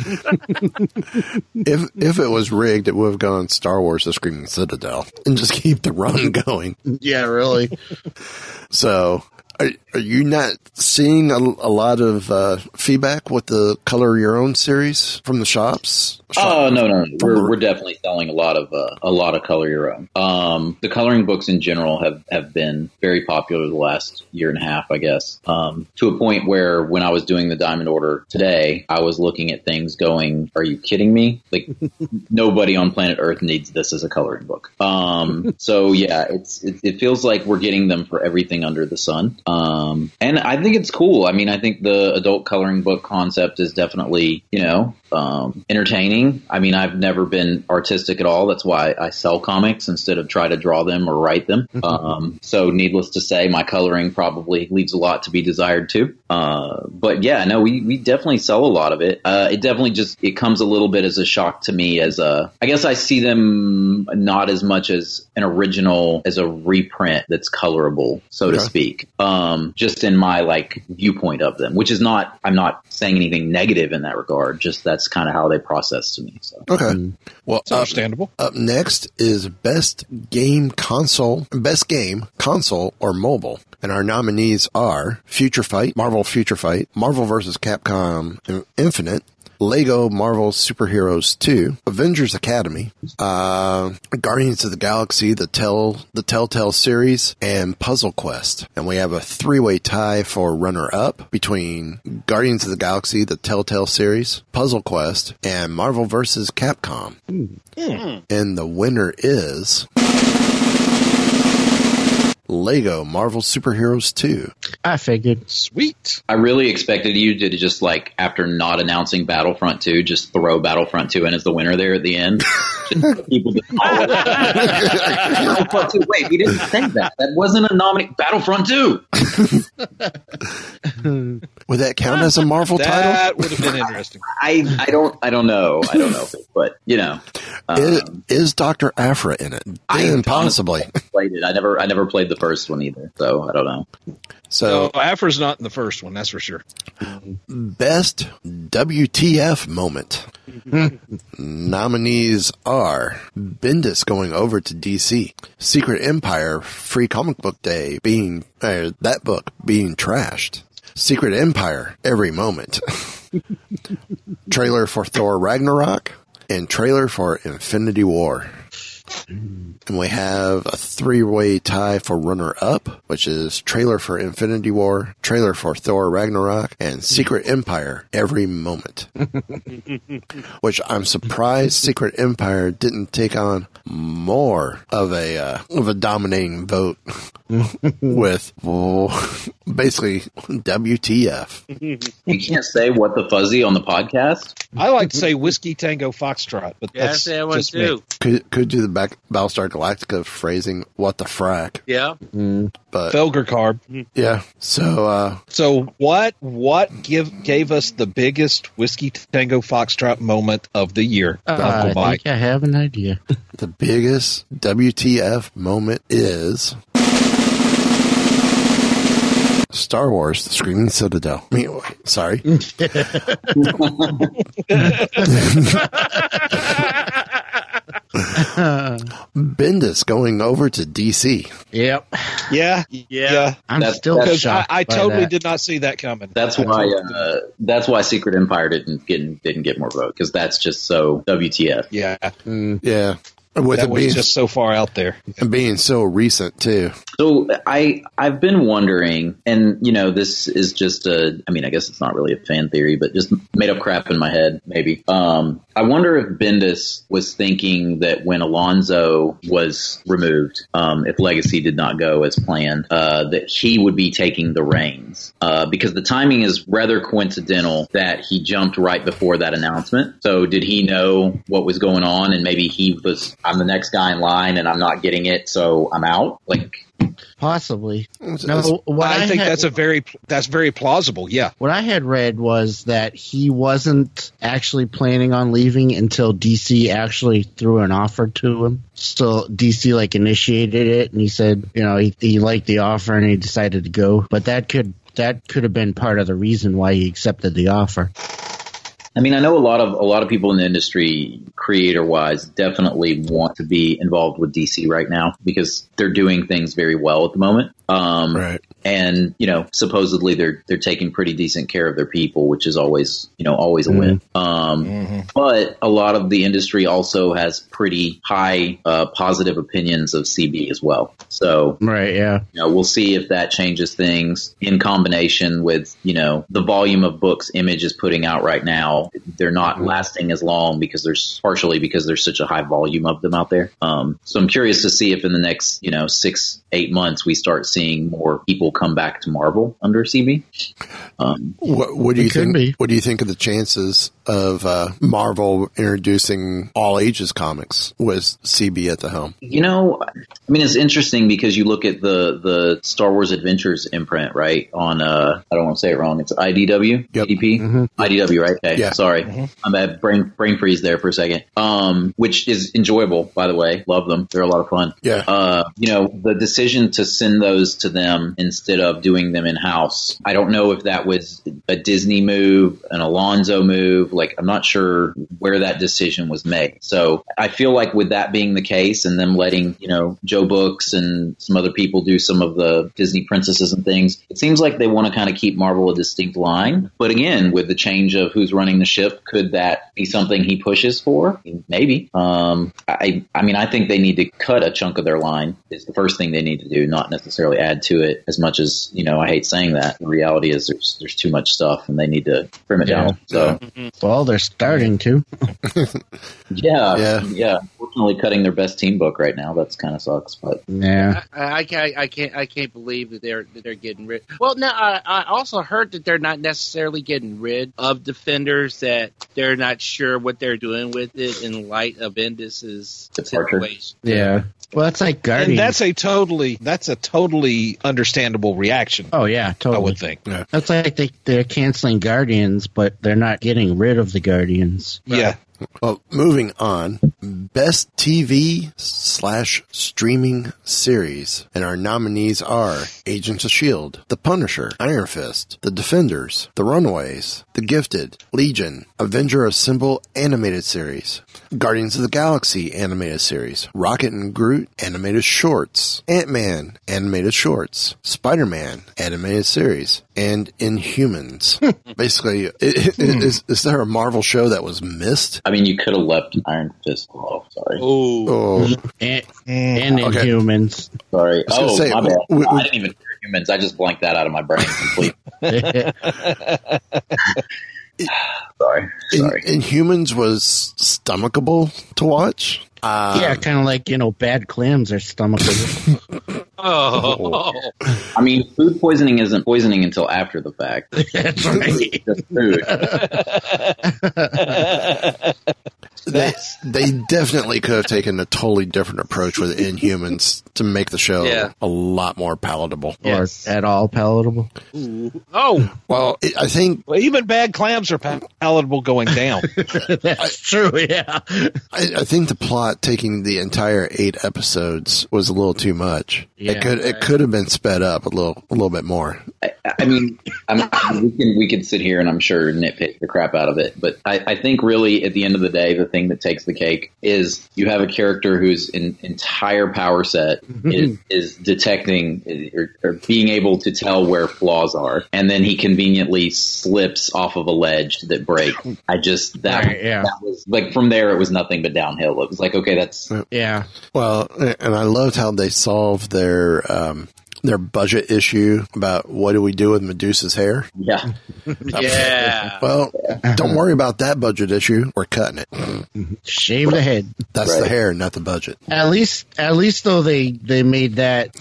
if if it was rigged, it would have gone Star Wars: The Screaming Citadel and just keep the run going. yeah, really. So, are, are you not seeing a, a lot of uh, feedback with the Color Your Own series from the shops? Oh no, no, no. We're, we're definitely selling a lot of uh, a lot of color your own. Um, the coloring books in general have, have been very popular the last year and a half, I guess. Um, to a point where when I was doing the Diamond Order today, I was looking at things going, "Are you kidding me? Like nobody on planet Earth needs this as a coloring book." Um, so yeah, it's it, it feels like we're getting them for everything under the sun. Um, and I think it's cool. I mean, I think the adult coloring book concept is definitely you know um, entertaining. I mean, I've never been artistic at all. That's why I sell comics instead of try to draw them or write them. Um, so, needless to say, my coloring probably leaves a lot to be desired too. Uh, but yeah, no, we, we definitely sell a lot of it. Uh, it definitely just it comes a little bit as a shock to me. As a, I guess I see them not as much as an original as a reprint that's colorable, so to speak. Um, Um, just in my like viewpoint of them, which is not. I'm not saying anything negative in that regard. Just that's kind of how they process to me. So. Okay. Mm-hmm. Well, It's understandable. Up next is best game console, best game console or mobile. And our nominees are Future Fight, Marvel Future Fight, Marvel vs. Capcom Infinite, Lego Marvel Superheroes 2, Avengers Academy, uh, Guardians of the Galaxy, the Tell, the Telltale series, and Puzzle Quest. And we have a three-way tie for runner-up between Guardians of the Galaxy, the Telltale series, Puzzle Quest, and Marvel vs. Capcom. And the winner is Lego Marvel Superheroes 2. I figured. Sweet. I really expected you to just like after not announcing Battlefront 2, just throw Battlefront 2 in as the winner there at the end. Just for people to. Battlefront 2. Wait, we didn't say that. That wasn't a nominee. Battlefront 2. Would that count as a Marvel title? That would have been interesting. I I don't I don't know. I don't know, but you know, Is, um, is Dr. Aphra in it? Then possibly. played it. I never I never played the first one either, so I don't know. So, So Aphra's not in the first one, that's for sure. best WTF moment. Nominees are Bendis going over to DC, Secret Empire Free Comic Book Day being uh, that book being trashed, Secret Empire every moment, trailer for Thor Ragnarok, and trailer for Infinity War. And we have a three-way tie for runner-up, which is trailer for Infinity War, trailer for Thor Ragnarok, and Secret Empire every moment. which I'm surprised Secret Empire didn't take on more of a uh, of a dominating vote with oh, basically WTF. You can't say what the fuzzy on the podcast. I like to say Whiskey Tango Foxtrot, but Yeah, I that's say that one just me. too. Could could do the back Battlestar Galactica phrasing "What the frack," Yeah. but Felger carb. yeah. So uh, So what what give gave us the biggest Whiskey Tango Foxtrot moment of the year, Uh, Uncle I Mike? think I have an idea. the biggest WTF moment is Star Wars: The Screaming Citadel. I mean, sorry. Bendis going over to DC. Yep. Yeah, Yeah. yeah. I'm That's- still that's- Because I, shocked. I totally that. did not see that coming. That's I why totally uh, that's why Secret Empire didn't get didn't get more vote because that's just so WTF. yeah, Yeah, with that it was being just so far out there. and being so recent too. So I I've been wondering, and you know, this is just a. I mean, I guess it's not really a fan theory, but just made up crap in my head, maybe. Um, I wonder if Bendis was thinking that when Alonso was removed, um, if Legacy did not go as planned, uh, that he would be taking the reins, uh, because the timing is rather coincidental that he jumped right before that announcement. So did he know what was going on, and maybe he was I'm the next guy in line and I'm not getting it, so I'm out. Like Possibly. No, what I, I think had- that's a very that's very plausible. Yeah. What I had read was that he wasn't actually planning on leaving until DC actually threw an offer to him. So DC like initiated it, and he said, you know, he, he liked the offer and he decided to go. But that could that could have been part of the reason why he accepted the offer. I mean, I know a lot of a lot of people in the industry, creator wise, definitely want to be involved with DC right now because they're doing things very well at the moment. Um, right. And you know, supposedly they're they're taking pretty decent care of their people, which is always you know always a win. Um, But a lot of the industry also has pretty high uh, positive opinions of CB as well. So Right, yeah. you know, we'll see if that changes things in combination with, you know, the volume of books Image is putting out right now. They're not lasting as long because there's partially because there's such a high volume of them out there. Um, so I'm curious to see if in the next, you know, six, eight months we start seeing more people come back to Marvel under CB. Um, What, what do you think? be. What do you think of the chances of uh, Marvel introducing all ages comics with CB at the helm? You know, I mean, it's interesting because you look at the the Star Wars Adventures imprint, right? On uh, I don't want to say it wrong. It's IDW, ADP, IDW, right? Okay, Yeah. sorry, I'm at brain brain freeze there for a second. Um, which is enjoyable, by the way. Love them; they're a lot of fun. Yeah. Uh, you know, the decision to send those to them instead of doing them in house. I don't know if that was a Disney move, an Alonso move. Like, I'm not sure where that decision was made. So I feel like with that being the case and them letting, you know, Joe Books and some other people do some of the Disney princesses and things, it seems like they want to kind of keep Marvel a distinct line. But again, with the change of who's running the ship, could that be something he pushes for? Maybe. Um, I, I mean, I think they need to cut a chunk of their line is the first thing they need to do, not necessarily add to it as much as, you know, I hate saying that. The reality is there's, there's too much stuff and they need to trim it Yeah. down. So Well, they're starting to. yeah, Yeah. yeah, Unfortunately, cutting their best team book right now. That's kind of sucks, but Yeah. I, I can't. I can't. I can't believe that they're that they're getting rid. Well, now I, I also heard that they're not necessarily getting rid of defenders. That they're not sure what they're doing with it in light of Bendis's Departure. situation. Yeah. Well, that's like And that's a totally that's a totally understandable reaction. oh, yeah, totally. I would think. That's like they, they're canceling Guardians, but they're not getting rid of the Guardians. Yeah. Well, moving on, best TV slash streaming series, and our nominees are Agents of Shield, The Punisher, Iron Fist, The Defenders, The Runaways, The Gifted, Legion, Avenger Assemble animated series, Guardians of the Galaxy animated series, Rocket and Groot animated shorts, Ant Man animated shorts, Spider Man animated series, and Inhumans. Basically, i- i- is, is there a Marvel show that was missed? I mean, you could have left Iron Fist off. Sorry, Oh, Oh, And, and Okay. Inhumans. sorry. was Oh, say, my bad. we- we- I didn't even hear humans. I just blanked that out of my brain completely. sorry, In, sorry. Inhumans was stomachable to watch. Uh, yeah, kind of like, you know, bad clams are stomachable. oh, I mean, food poisoning isn't poisoning until after the fact. That's right. Just food. they, they definitely could have taken a totally different approach with Inhumans to make the show Yeah. a lot more palatable. Yes. Or at all palatable. oh, Well, it, I think Well, even bad clams are pa- palatable going down. That's true, yeah. I, I think the plot taking the entire eight episodes was a little too much. Yeah. It could it could have been sped up a little a little bit more. I, I mean, I'm, we can we can sit here and I'm sure nitpick the crap out of it, but I, I think really at the end of the day, the thing that takes the cake is you have a character whose in, entire power set mm-hmm. is, is detecting or, or being able to tell where flaws are, and then he conveniently slips off of a ledge that breaks. I just that, Right, yeah. that was like from there it was nothing but downhill. It was like okay, that's Yeah. Well, and I loved how they solved their um, their budget issue about what do we do with Medusa's hair. yeah. yeah. Well, don't worry about that budget issue. We're cutting it. Shave the head. That's the hair, not the budget. At least, at least though they they made that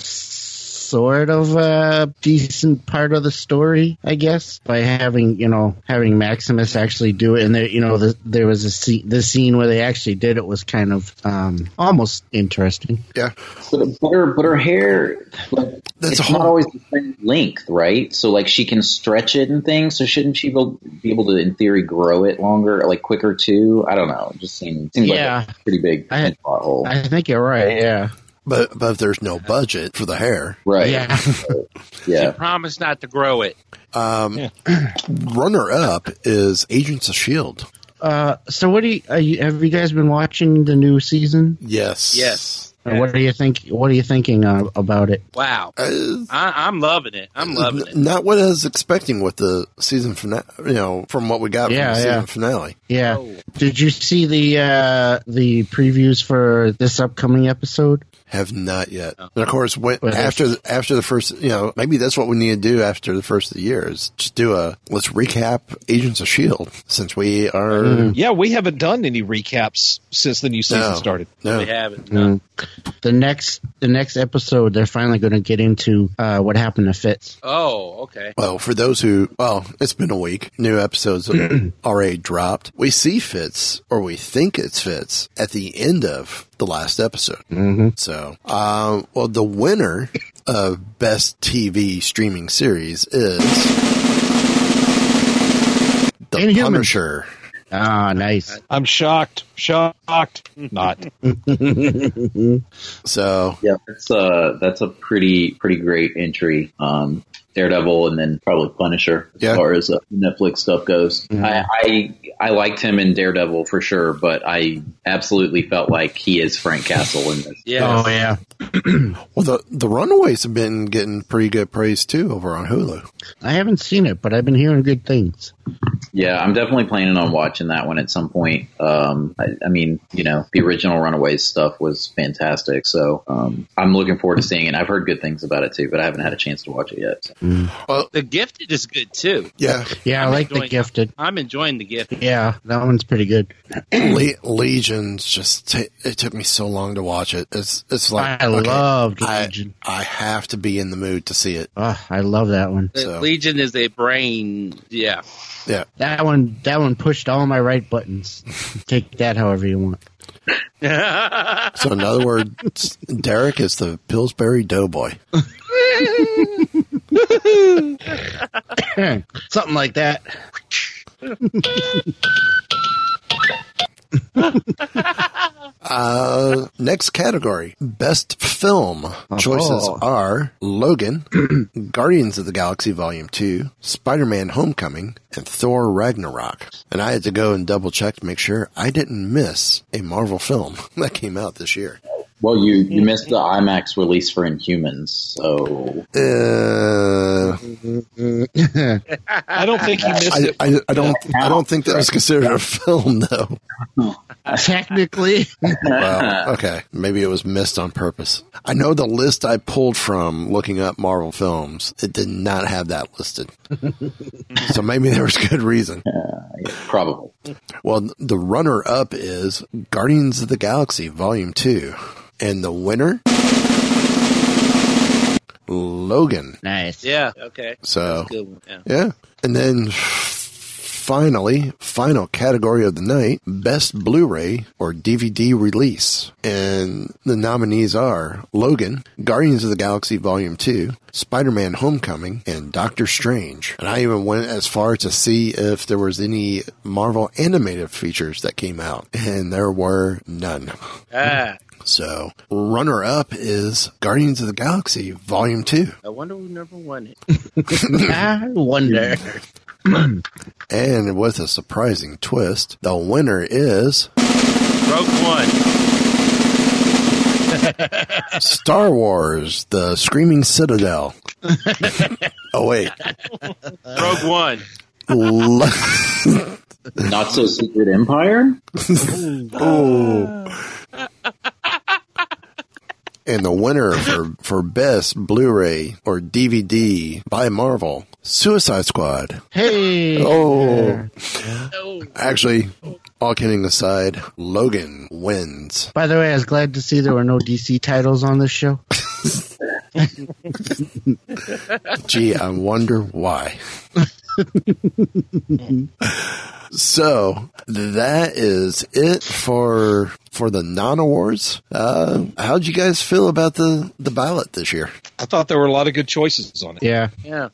sort of a decent part of the story, I guess, by having you know having Maximus actually do it. And there, you know, the, there was a scene, the scene where they actually did it was kind of um, almost interesting. Yeah, But, but her but her hair, like, That's it's a not always the same length, right? So like she can stretch it and things. So shouldn't she be be able to, in theory, grow it longer, like quicker too? I don't know. It just seems seems Yeah. like a pretty big I- plot hole. I think you're right. Yeah. But but if there's no budget for the hair, right? Yeah. Yeah. Promise not to grow it. um, runner up is Agents of Shield. Uh, so what do you, are you have you guys been watching the new season? Yes, Yes. And what do you think? What are you thinking uh, about it? Wow. Uh, I, I'm loving it. I'm loving it. Not what I was expecting with the season finale. You know, from what we got Yeah, from the yeah. season finale. Yeah. Oh. Did you see the uh, the previews for this upcoming episode? Have not yet. And of course, when, after the, after the first, you know, maybe that's what we need to do after the first of the year is just do a let's recap Agents of Shield since we are Yeah, we haven't done any recaps since the new season No. started. no We haven't. No. The next the next episode, they're finally going to get into uh, what happened to Fitz. Oh, okay. Well, for those who, well, it's been a week. New episodes have already dropped. We see Fitz, or we think it's Fitz, at the end of the last episode. Mm-hmm. So, um, well, the winner of Best TV Streaming Series is The Inhumans. Punisher. Ah, nice. I'm shocked. Shocked. Not. So, Yeah, that's uh that's a pretty pretty great entry. Um, Daredevil and then probably Punisher as Yeah. far as uh, Netflix stuff goes. I, I I liked him in Daredevil for sure, but I absolutely felt like he is Frank Castle in this. Yeah. Oh yeah. well, the, the Runaways have been getting pretty good praise too over on Hulu. I haven't seen it, but I've been hearing good things. Yeah, I'm definitely planning on watching that one at some point. Um, I, I mean, you know, the original Runaways stuff was fantastic, so um, I'm looking forward to seeing it. I've heard good things about it too, but I haven't had a chance to watch it yet. so. Mm. The Gifted is good too. Yeah. Yeah, I I'm like the Gifted. I'm enjoying the Gifted. Yeah, that one's pretty good. Le- Legion's just, ta it took me so long to watch it. It's, it's like, I okay, loved I, Legion. I have to be in the mood to see it. Oh, I love that one. So- Legion is a brain. Yeah. Yeah. That one, that one pushed all my right buttons. Take that however you want. So in other words, Derek is the Pillsbury Doughboy. Something like that. Uh, next category, best film. Choices Oh. are Logan, Guardians of the Galaxy Volume 2, Spider-Man Homecoming, and Thor Ragnarok. And I had to go and double check to make sure I didn't miss a Marvel film that came out this year. Well, you you missed the IMAX release for Inhumans, so Uh, I don't think you missed I, it. I, I don't, I don't think that was considered a film though. Technically, Well, okay. Maybe it was missed on purpose. I know the list I pulled from looking up Marvel films, it did not have that listed. so maybe there was good reason. probably. Well, the runner up is Guardians of the Galaxy Volume 2. And the winner? Logan. nice. Yeah. Okay. So, Good one. Yeah. yeah. And then finally, final category of the night, best Blu-ray or DVD release. And the nominees are Logan, Guardians of the Galaxy Volume 2, Spider-Man Homecoming, and Doctor Strange. And I even went as far to see if there was any Marvel animated features that came out. And there were none. Ah, So, runner up is Guardians of the Galaxy Volume 2. I wonder who number one is. I wonder. And with a surprising twist, the winner is Rogue One. Star Wars, The Screaming Citadel. oh, wait. Rogue One. Not so secret empire. oh. And the winner for, for best Blu-ray or DVD by Marvel, Suicide Squad. Hey. Oh, No. Oh. actually, all kidding aside, Logan wins. By the way, I was glad to see there were no DC titles on this show. Gee, I wonder why. so that is it for for the non awards. Uh, how'd you guys feel about the the ballot this year? I thought there were a lot of good choices on it. Yeah. Yeah.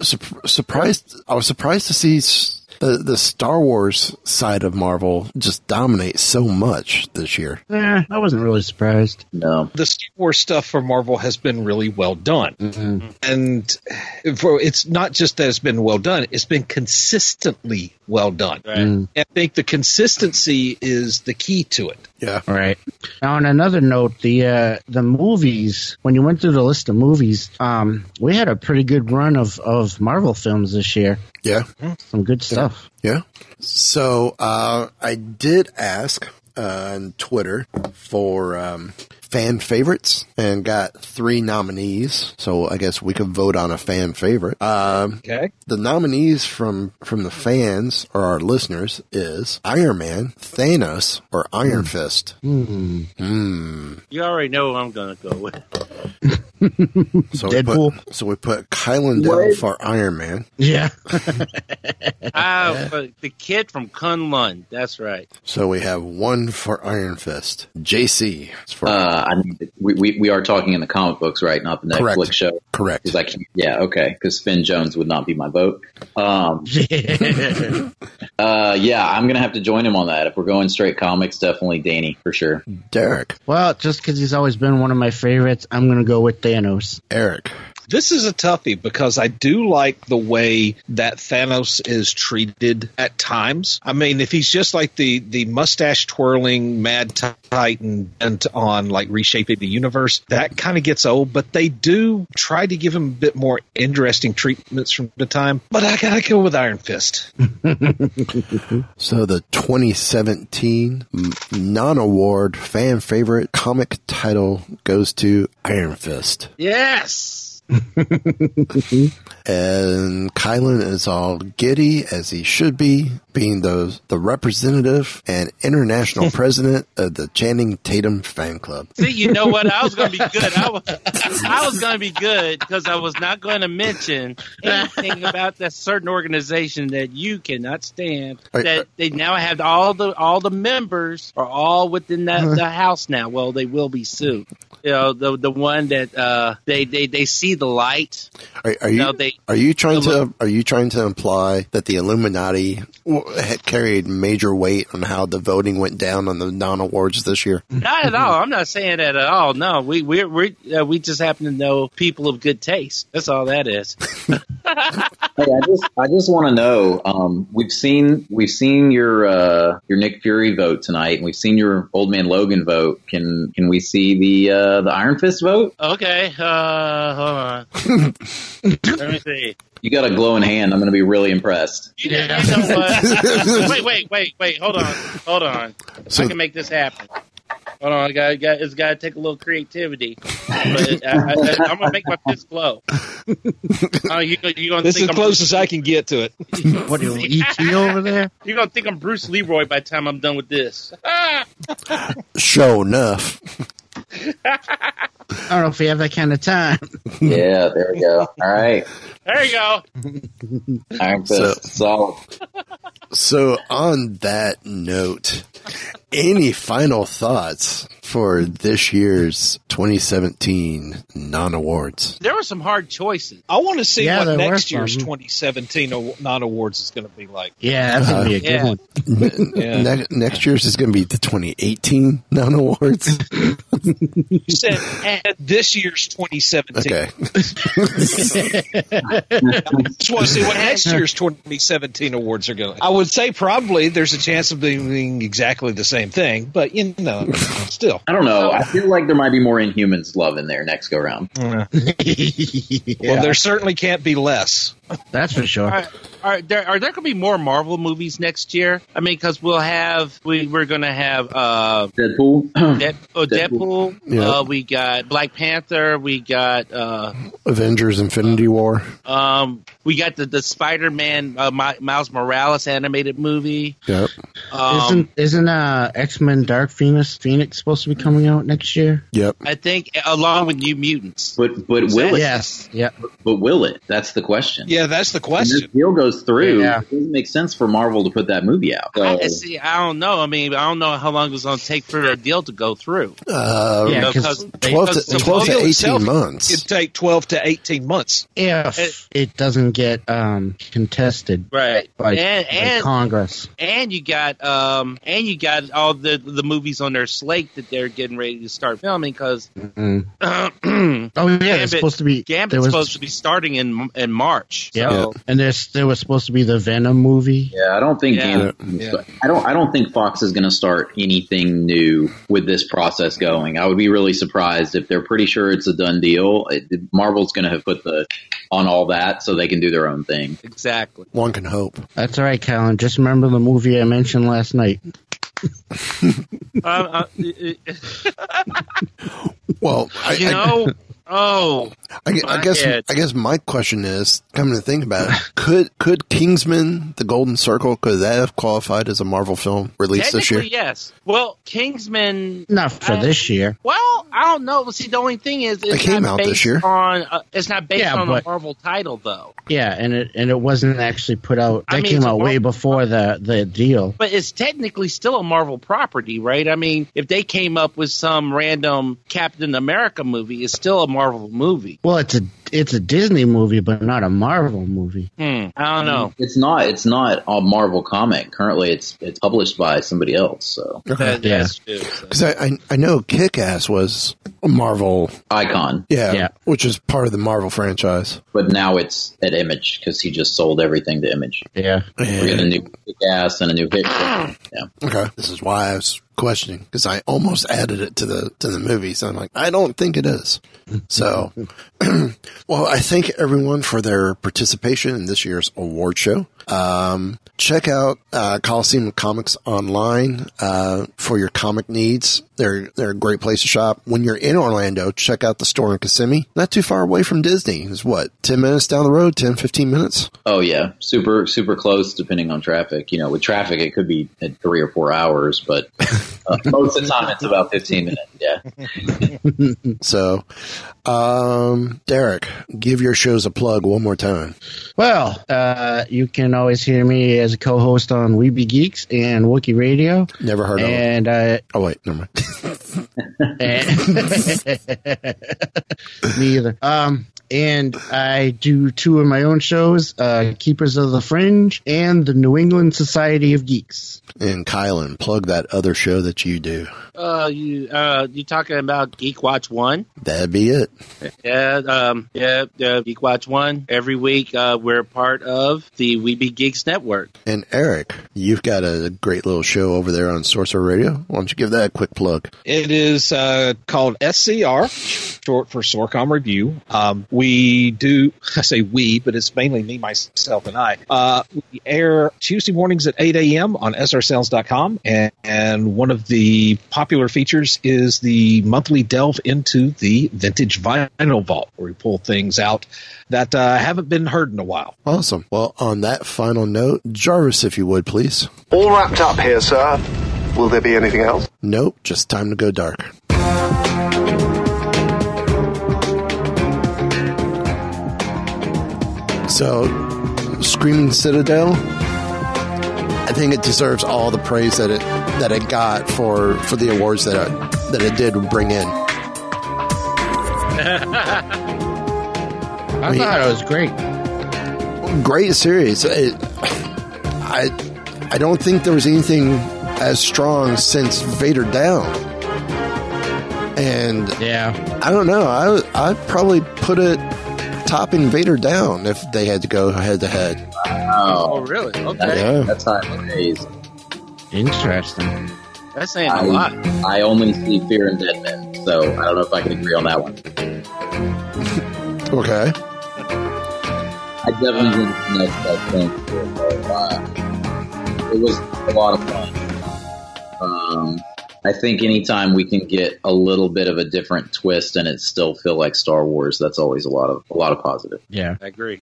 Sur- surprised. I was surprised to see s- the the Star Wars side of Marvel just dominates so much this year. Eh, I wasn't really surprised. No. The Star Wars stuff for Marvel has been really well done. Mm-hmm. And for it's not just that it's been well done, it's been consistently well done. Right. Mm. I think the consistency is the key to it. Yeah. Right. Now, on another note, the uh, the movies. When you went through the list of movies, um, we had a pretty good run of, of Marvel films this year. Yeah. Some good stuff. Yeah. So uh, I did ask uh, on Twitter for um, fan favorites and got three nominees. So I guess we could vote on a fan favorite. Um, Okay. the nominees from from the fans or our listeners is Iron Man, Thanos, or Iron Fist. Hmm. Hmm. You already know who I'm going to go with. So we put so we put Kylan down for Iron Man. Yeah. Ah, but the kid from Kunlun. That's right. So we have one for Iron Fist. JC is for Uh, I mean, we, we we are talking in the comic books, right? Not the Netflix Correct. show. Correct. 'Cause I can't- yeah, okay. Because Finn Jones would not be my vote. Um, uh, yeah, I'm gonna have to join him on that. If we're going straight comics, definitely Danny for sure. Derek. Well, just because he's always been one of my favorites, I'm going to go with Thanos. Eric. This is a toughie because I do like the way that Thanos is treated at times. I mean, if he's just like the, the mustache twirling mad titan bent on like reshaping the universe, that kind of gets old, but they do try to give him a bit more interesting treatments from the time. But I gotta go with Iron Fist. So the 2017 non award fan favorite comic title goes to Iron Fist. Yes. And Kylan is all giddy as he should be, being the, the representative and international president of the Channing Tatum fan club. See, you know what? I was going to be good. I was, I was going to be good because I was not going to mention anything about that certain organization that you cannot stand. Are- That they now have all the all the members are all within that Uh-huh. the house now. Well, they will be soon. You know, the the one that uh, they they they see the light. Are, are you No, they- are you trying to are you trying to imply that the Illuminati had carried major weight on how the voting went down on the non awards this year? Not at all. I'm not saying that at all. No, we we we uh, we just happen to know people of good taste. That's all that is. Hey, I just I just want to know. Um, we've seen we've seen your uh, your Nick Fury vote tonight, and we've seen your Old Man Logan vote. Can can we see the uh, the Iron Fist vote? Okay, uh, hold on. Let me see. You got a glowing hand. I'm going to be really impressed. You know, you know what? wait, wait, wait, wait. Hold on, hold on. So- I can make this happen. Hold on, I got, got it's got to take a little creativity. But I, I, I'm gonna make my fist glow. Oh, you you gonna This is think as I'm close Bruce, as I can get to it. What are you, gonna ET over there? You're gonna think I'm Bruce Leroy by the time I'm done with this. Ah! Sho'nuff. I don't know if we have that kind of time. Yeah, there we go. All right, There you go. Iron Fist, solid. So on that note, any final thoughts for this year's 2017 non awards? There were some hard choices. I want to see Yeah, what next year's some. 2017 non awards is going to be like. Yeah, that's going to be a good Yeah. one. Yeah. Ne- next year's is going to be the 2018 non awards. You said at this year's 2017. Okay. just want to see what next year's 2017 awards are going to. I would say probably there's a chance of being exactly the same thing, but you know, still. I don't know. I feel like there might be more Inhumans love in there next go round. Well, there certainly can't be less. That's for sure. Are, are there are there going to be more Marvel movies next year? I mean, because we'll have we we're going to have uh, Deadpool, Dead, oh, Deadpool. Yeah. Uh, we got Black Panther. We got uh, Avengers Infinity War. um, we got the the Spider Man uh, Mi- Miles Morales animated movie. Yep. Um, isn't isn't uh, X Men Dark Phoenix Phoenix supposed to be coming out next year? Yep. I think along with New Mutants. But but will it? Yes. Yeah. But will it? That's the question. Yeah, that's the When this question. deal goes through, Yeah. it doesn't make sense for Marvel to put that movie out. So, I see. I don't know. I mean, I don't know how long it's going to take for a deal to go through. Uh, Yeah, Because- 'cause 12 to, because 12 to 18 months. It'd take 12 to 18 months. If it, doesn't get um, contested Right. by, and by and Congress. and you got um and you got all the the movies on their slate that they're getting ready to start filming because Mm. oh yeah, it's supposed to be. Gambit's was- supposed to be starting in in March. Yeah, So, and there's there was supposed to be the Venom movie. yeah, I don't think Yeah. Gambit- I don't I don't think Fox is going to start anything new with this process going. I would be really surprised if they're pretty sure it's a done deal. It, Marvel's going to have put the on all that so they can do their own thing. exactly. One can hope. That's all right, Callan. Just remember the movie I mentioned last night. Uh, uh, Well, I, you I- know, oh, I, I guess head. I guess my question is, coming to think about it, could could Kingsman: The Golden Circle could that have qualified as a Marvel film released this year? yes. Well, Kingsman. Not for I- this year. Well, I don't know. See, the only thing is, It came out this year. On uh, it's not based Yeah, on but- a Marvel title, though. Yeah, and it and it wasn't actually put out. I mean, came out Mar- way before the the deal. But it's technically still a Marvel property, right? I mean, if they came up with some random Captain America movie, it's still a Marvel movie. Well, it's a it's a Disney movie, but not a Marvel movie. Hmm. I don't know. It's not it's not a Marvel comic. Currently, it's it's published by somebody else. So That, Yeah. That's. So- Because I, I I know Kick Ass was a Marvel, Icon, yeah, Yeah. which is part of the Marvel franchise. but now it's at Image because he just sold everything to Image. Yeah, We get a new gas and a new hit. Yeah. Okay, this is why I was questioning because I almost added it to the to the movie. So I'm like, I don't think it is. So, well, I thank everyone for their participation in this year's award show. Um, check out uh, Coliseum Comics online uh, for your comic needs. They're they're a great place to shop. When you're in Orlando, check out the store in Kissimmee. Not too far away from Disney. It's what ten minutes down the road, 10, 15 minutes. Oh yeah, super super close depending on traffic. You know, with traffic it could be at three or four hours, but uh, most of the time it's about fifteen minutes. Yeah. So, um, Derek, give your shows a plug one more time. Well, uh, you can always hear me as a co-host on Weeby Geeks and Wookiee Radio. Never heard of it. And uh, Oh wait, never mind. me either. Um, and I do two of my own shows, uh, Keepers of the Fringe and the New England Society of Geeks. and Kylan, plug that other show that you do. Uh, you uh, you talking about Geek Watch One? That'd be it. Yeah, um, yeah, yeah, Geek Watch One. Every week, uh, we're part of the Weeby Geeks Network. And Eric, you've got a great little show over there on Sorcerer Radio. Why don't you give that a quick plug? It is uh, called SCR, short for Sorcom Review. Um, we do, I say we, but it's mainly me, myself, and I. Uh, we air Tuesday mornings at 8 a.m. on srsounds.com, and, and one of the popular features is the monthly delve into the vintage vinyl vault, where we pull things out that uh, haven't been heard in a while. Awesome. Well, on that final note, Jarvis, if you would, please. All wrapped up here, sir. Will there be anything else? Nope, just time to go dark. So, uh, Screaming Citadel, I think it deserves all the praise that it that it got for for the awards that it, that it did bring in. I thought it was great. Great series. It, I I don't think there was anything as strong since Vader Down. And yeah, I don't know. I I'd probably put it topping Vader Down if they had to go head to head. Oh, really? Okay, Yeah. That's high praise. Interesting. that's saying a lot. I, I only see Fear and Dead Men, so I don't know if I can agree on that one. Okay. I definitely think it's the next best thing. to it. It was a lot of fun. Um, I think anytime we can get a little bit of a different twist and it still feel like Star Wars, that's always a lot of a lot of positive. Yeah, I agree.